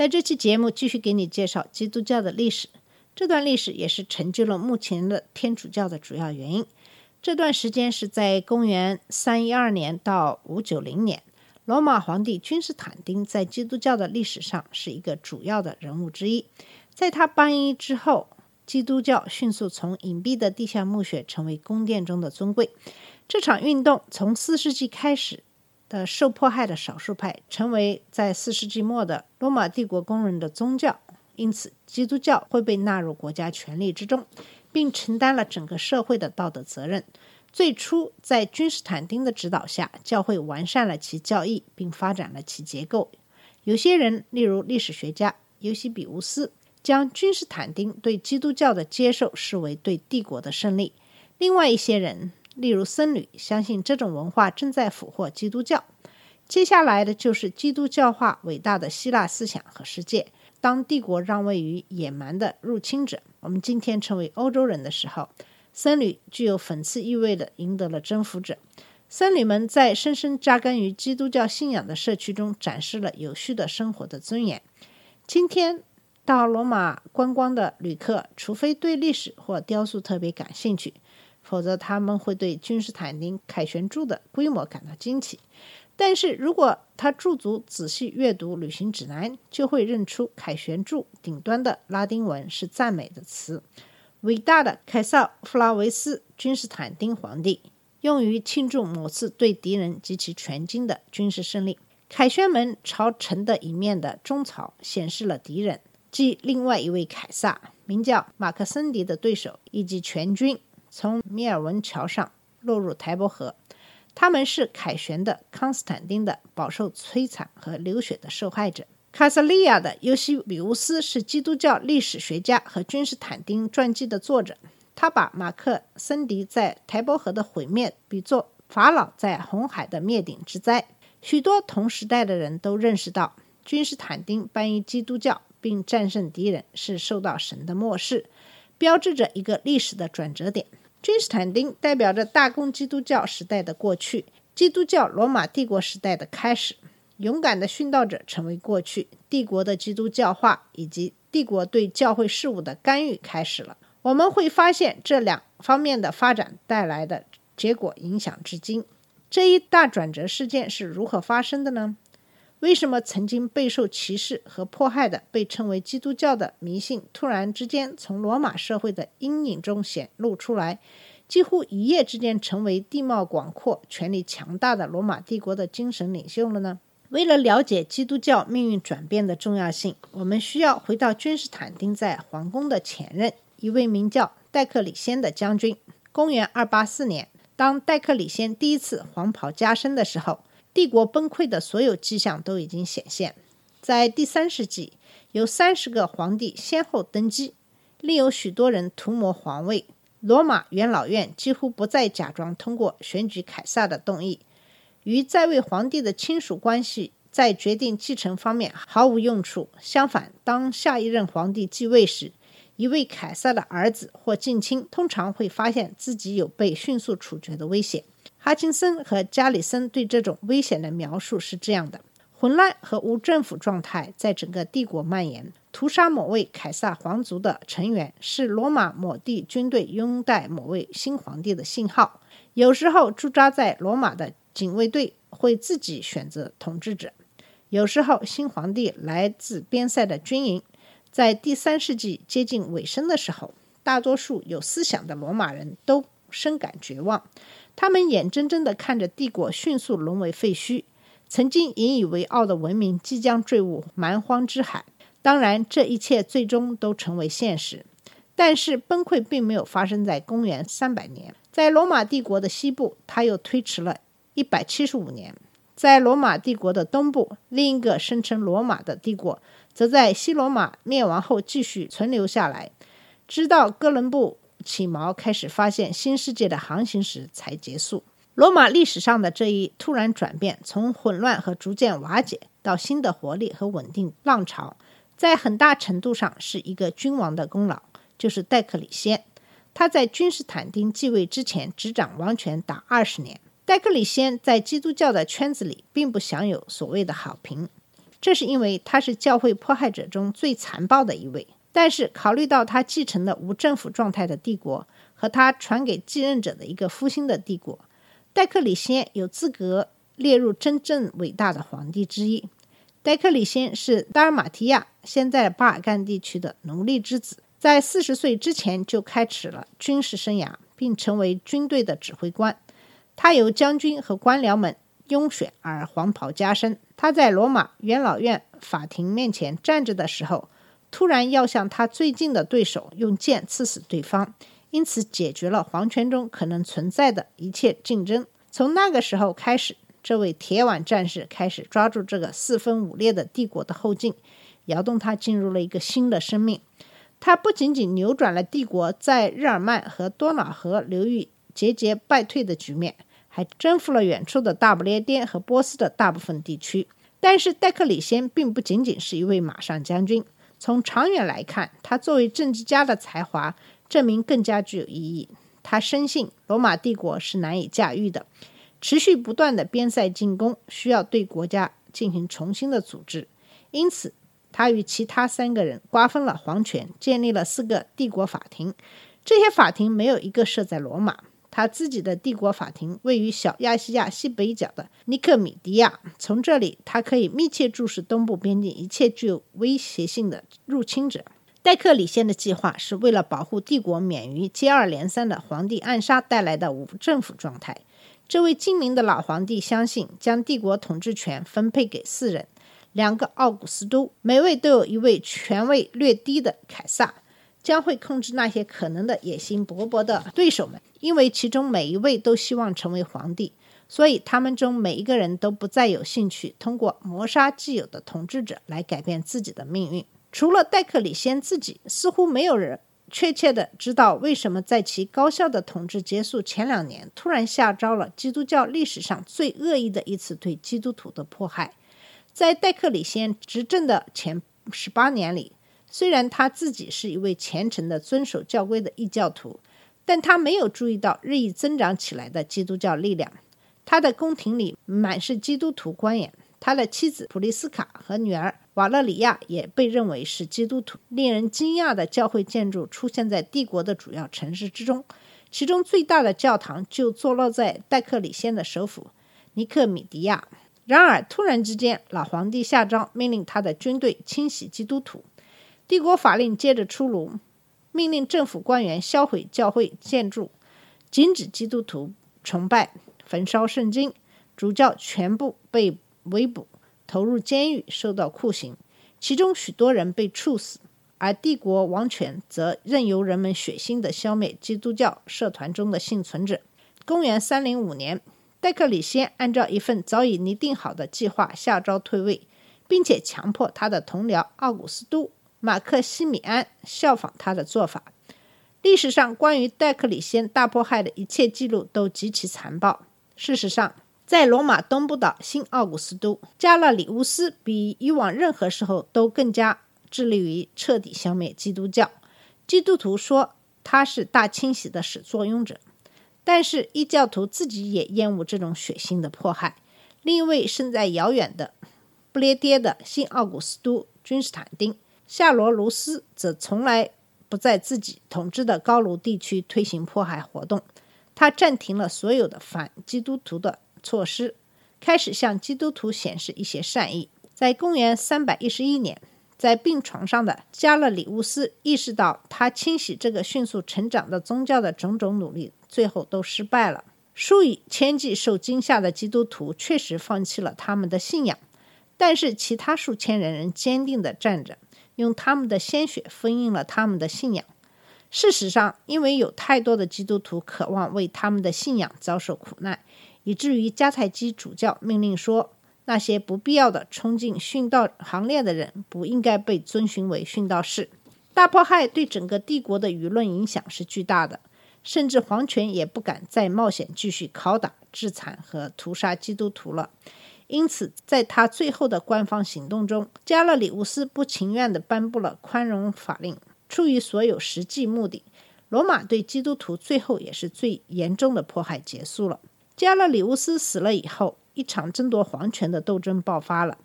在这期节目继续给你介绍基督教的历史。这段历史也是成就了目前的天主教的主要原因。这段时间是在公元三一二年到五九零年，罗马皇帝君士坦丁在基督教的历史上是一个主要的人物之一。在他颁衣之后，基督教迅速从隐蔽的地下墓穴成为宫殿中的尊贵。这场运动从四世纪开始的受迫害的少数派，成为在四世纪末的罗马帝国公认的宗教。因此，基督教会被纳入国家权力之中，并承担了整个社会的道德责任。最初，在君士坦丁的指导下，教会完善了其教义，并发展了其结构。有些人，例如历史学家尤西比乌斯，将君士坦丁对基督教的接受视为对帝国的胜利；另外一些人，例如僧侣，相信这种文化正在俘获基督教。接下来的就是基督教化伟大的希腊思想和世界。当帝国让位于野蛮的入侵者，我们今天称为欧洲人的时候，僧侣具有讽刺意味的赢得了征服者。僧侣们在深深扎根于基督教信仰的社区中，展示了有序的生活的尊严。今天到罗马观光的旅客，除非对历史或雕塑特别感兴趣，否则他们会对君士坦丁凯旋柱的规模感到惊奇。但是如果他驻足仔细阅读旅行指南，就会认出凯旋柱顶端的拉丁文是赞美的词。伟大的凯撒弗拉维斯君士坦丁皇帝，用于庆祝某次对敌人及其全军的军事胜利。凯旋门朝城的一面的中槽显示了敌人，即另外一位凯撒，名叫马克森迪的对手以及全军从米尔文桥上落入台伯河。他们是凯旋的康斯坦丁的饱受摧残和流血的受害者。卡萨利亚的尤西比乌斯是基督教历史学家和君士坦丁传记的作者。他把马克森迪在台伯河的毁灭比作法老在红海的灭顶之灾。许多同时代的人都认识到，君士坦丁搬移基督教并战胜敌人是受到神的漠视，标志着一个历史的转折点。君士坦丁代表着大公基督教时代的过去，基督教罗马帝国时代的开始。勇敢的殉道者成为过去，帝国的基督教化以及帝国对教会事务的干预开始了。我们会发现这两方面的发展带来的结果影响至今。这一大转折事件是如何发生的呢？为什么曾经备受歧视和迫害的被称为基督教的迷信，突然之间从罗马社会的阴影中显露出来，几乎一夜之间成为地貌广阔、权力强大的罗马帝国的精神领袖了呢？为了了解基督教命运转变的重要性，我们需要回到君士坦丁在皇宫的前任，一位名叫戴克里先的将军。公元284年，当戴克里先第一次黄袍加身的时候。帝国崩溃的所有迹象都已经显现。在第三世纪，有三十个皇帝先后登基，另有许多人图谋皇位。罗马元老院几乎不再假装通过选举凯撒的动议，与在位皇帝的亲属关系在决定继承方面毫无用处。相反，当下一任皇帝继位时，一位凯撒的儿子或近亲通常会发现自己有被迅速处决的危险。哈金森和加里森对这种危险的描述是这样的：混乱和无政府状态在整个帝国蔓延。屠杀某位凯撒皇族的成员是罗马某地军队拥戴某位新皇帝的信号。有时候驻扎在罗马的警卫队会自己选择统治者；有时候新皇帝来自边塞的军营。在第三世纪接近尾声的时候，大多数有思想的罗马人都深感绝望。他们眼睁睁地看着帝国迅速沦为废墟，曾经引以为傲的文明即将坠入蛮荒之海。当然，这一切最终都成为现实。但是，崩溃并没有发生在公元三百年，在罗马帝国的西部，它又推迟了一百七十五年。在罗马帝国的东部，另一个声称罗马的帝国，则在西罗马灭亡后继续存留下来，直到哥伦布起锚开始发现新世界的航行时才结束。罗马历史上的这一突然转变，从混乱和逐渐瓦解到新的活力和稳定浪潮，在很大程度上是一个君王的功劳，就是戴克里先。他在君士坦丁继位之前执掌王权达二十年。戴克里先在基督教的圈子里并不享有所谓的好评，这是因为他是教会迫害者中最残暴的一位。但是考虑到他继承的无政府状态的帝国和他传给继任者的一个复兴的帝国，戴克里先有资格列入真正伟大的皇帝之一。戴克里先是达尔马提亚（现在巴尔干地区）的奴隶之子，在四十岁之前就开始了军事生涯，并成为军队的指挥官。他由将军和官僚们拥选而黄袍加身。他在罗马元老院法庭面前站着的时候，突然要向他最近的对手用剑刺死对方，因此解决了皇权中可能存在的一切竞争。从那个时候开始，这位铁腕战士开始抓住这个四分五裂的帝国的后劲，摇动他进入了一个新的生命。他不仅仅扭转了帝国在日耳曼和多瑙河流域节节败退的局面。还征服了远处的大不列颠和波斯的大部分地区。但是戴克里先并不仅仅是一位马上将军，从长远来看，他作为政治家的才华证明更加具有意义。他深信罗马帝国是难以驾驭的，持续不断的边塞进攻需要对国家进行重新的组织，因此他与其他三个人瓜分了皇权，建立了四个帝国法庭。这些法庭没有一个设在罗马。他自己的帝国法庭位于小亚细亚西北角的尼克米迪亚，从这里他可以密切注视东部边境一切具有威胁性的入侵者。戴克里先的计划是为了保护帝国免于接二连三的皇帝暗杀带来的无政府状态。这位精明的老皇帝相信，将帝国统治权分配给四人：两个奥古斯都，每位都有一位权位略低的凯撒。将会控制那些可能的野心勃勃的对手们，因为其中每一位都希望成为皇帝，所以他们中每一个人都不再有兴趣通过谋杀既有的统治者来改变自己的命运。除了戴克里先自己，似乎没有人确切的知道为什么在其高效的统治结束前两年，突然下诏了基督教历史上最恶意的一次对基督徒的迫害。在戴克里先执政的前十八年里。虽然他自己是一位虔诚的遵守教规的异教徒，但他没有注意到日益增长起来的基督教力量。他的宫廷里满是基督徒官员，他的妻子普利斯卡和女儿瓦勒里亚也被认为是基督徒。令人惊讶的教会建筑出现在帝国的主要城市之中，其中最大的教堂就坐落在戴克里先的首府尼克米迪亚。然而，突然之间，老皇帝下诏命令他的军队清洗基督徒。帝国法令接着出炉，命令政府官员销毁教会建筑，禁止基督徒崇拜，焚烧圣经，主教全部被围捕，投入监狱，受到酷刑，其中许多人被处死。而帝国王权则任由人们血腥地消灭基督教社团中的幸存者。公元三零五年，戴克里先按照一份早已拟定好的计划下诏退位，并且强迫他的同僚奥古斯都。马克西米安效仿他的做法。历史上关于戴克里先大迫害的一切记录都极其残暴。事实上，在罗马东部的新奥古斯都，加勒里乌斯比以往任何时候都更加致力于彻底消灭基督教。基督徒说他是大清洗的始作俑者，但是异教徒自己也厌恶这种血腥的迫害。另一位身在遥远的不列颠的新奥古斯都君士坦丁。夏罗卢斯则从来不在自己统治的高卢地区推行迫害活动，他暂停了所有的反基督徒的措施，开始向基督徒显示一些善意。在公元311年，在病床上的加勒里乌斯意识到，他清洗这个迅速成长的宗教的种种努力最后都失败了。数以千计受惊吓的基督徒确实放弃了他们的信仰，但是其他数千人仍坚定地站着。用他们的鲜血封印了他们的信仰。事实上，因为有太多的基督徒渴望为他们的信仰遭受苦难，以至于迦太基主教命令说，那些不必要的冲进殉道行列的人不应该被遵循为殉道士。大迫害对整个帝国的舆论影响是巨大的，甚至皇权也不敢再冒险继续拷打、致残和屠杀基督徒了。因此，在他最后的官方行动中，加勒里乌斯不情愿地颁布了宽容法令。出于所有实际目的，罗马对基督徒最后也是最严重的迫害结束了。加勒里乌斯死了以后，一场争夺皇权的斗争爆发了。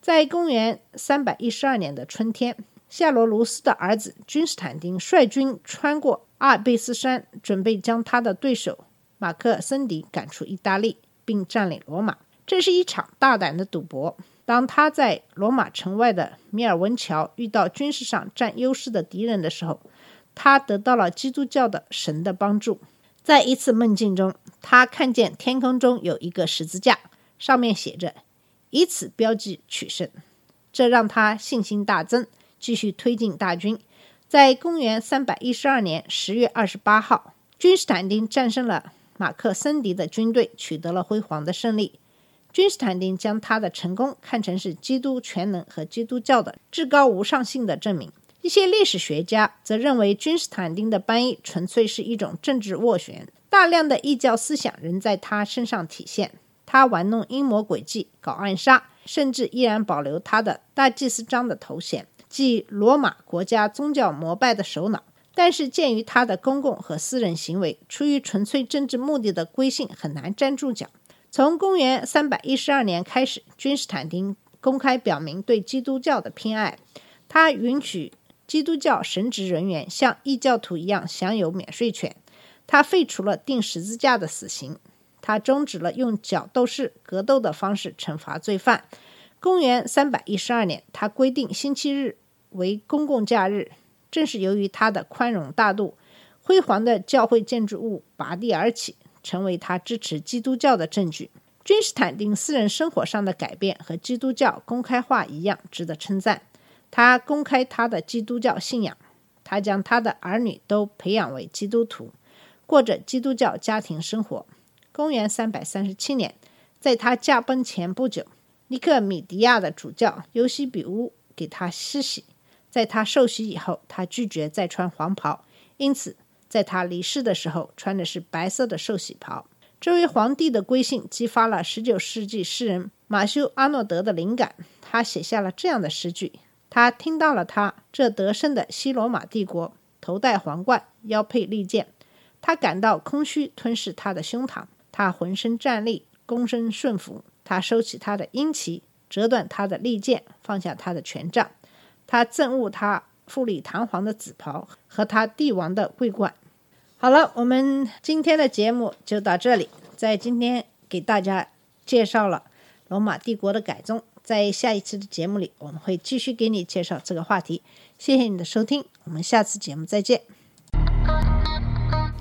在公元312年的春天，夏罗卢斯的儿子君士坦丁率军穿过阿尔卑斯山，准备将他的对手马克森迪赶出意大利，并占领罗马。这是一场大胆的赌博。当他在罗马城外的米尔文桥遇到军事上占优势的敌人的时候，他得到了基督教的神的帮助。在一次梦境中，他看见天空中有一个十字架，上面写着“以此标记取胜”，这让他信心大增，继续推进大军。在公元312年10月28号，君士坦丁战胜了马克森迪的军队，取得了辉煌的胜利。君士坦丁将他的成功看成是基督全能和基督教的至高无上性的证明。一些历史学家则认为，君士坦丁的颁役纯粹是一种政治斡旋，大量的异教思想仍在他身上体现。他玩弄阴谋诡计，搞暗杀，甚至依然保留他的大祭司章的头衔，即罗马国家宗教膜拜的首脑。但是，鉴于他的公共和私人行为，出于纯粹政治目的的归信很难站住脚。从公元312年开始，君士坦丁公开表明对基督教的偏爱。他允许基督教神职人员像异教徒一样享有免税权。他废除了钉十字架的死刑。他终止了用角斗士格斗的方式惩罚罪犯。公元312年，他规定星期日为公共假日。正是由于他的宽容大度，辉煌的教会建筑物拔地而起。成为他支持基督教的证据。君士坦丁私人生活上的改变和基督教公开化一样值得称赞。他公开他的基督教信仰，他将他的儿女都培养为基督徒，过着基督教家庭生活。公元337年，在他驾崩前不久，尼克米迪亚的主教尤西比乌给他施洗。在他受洗以后，他拒绝再穿黄袍，因此。在他离世的时候，穿的是白色的寿喜袍。这位皇帝的归信激发了19世纪诗人马修·阿诺德的灵感，他写下了这样的诗句：他听到了他这得胜的西罗马帝国，头戴皇冠，腰佩利剑，他感到空虚吞噬他的胸膛，他浑身站立，躬身顺服。他收起他的鹰旗，折断他的利剑，放下他的权杖。他憎恶他富丽堂皇的紫袍和他帝王的桂冠。好了，我们今天的节目就到这里。在今天给大家介绍了罗马帝国的改宗，在下一期的节目里，我们会继续给你介绍这个话题。谢谢你的收听，我们下次节目再见。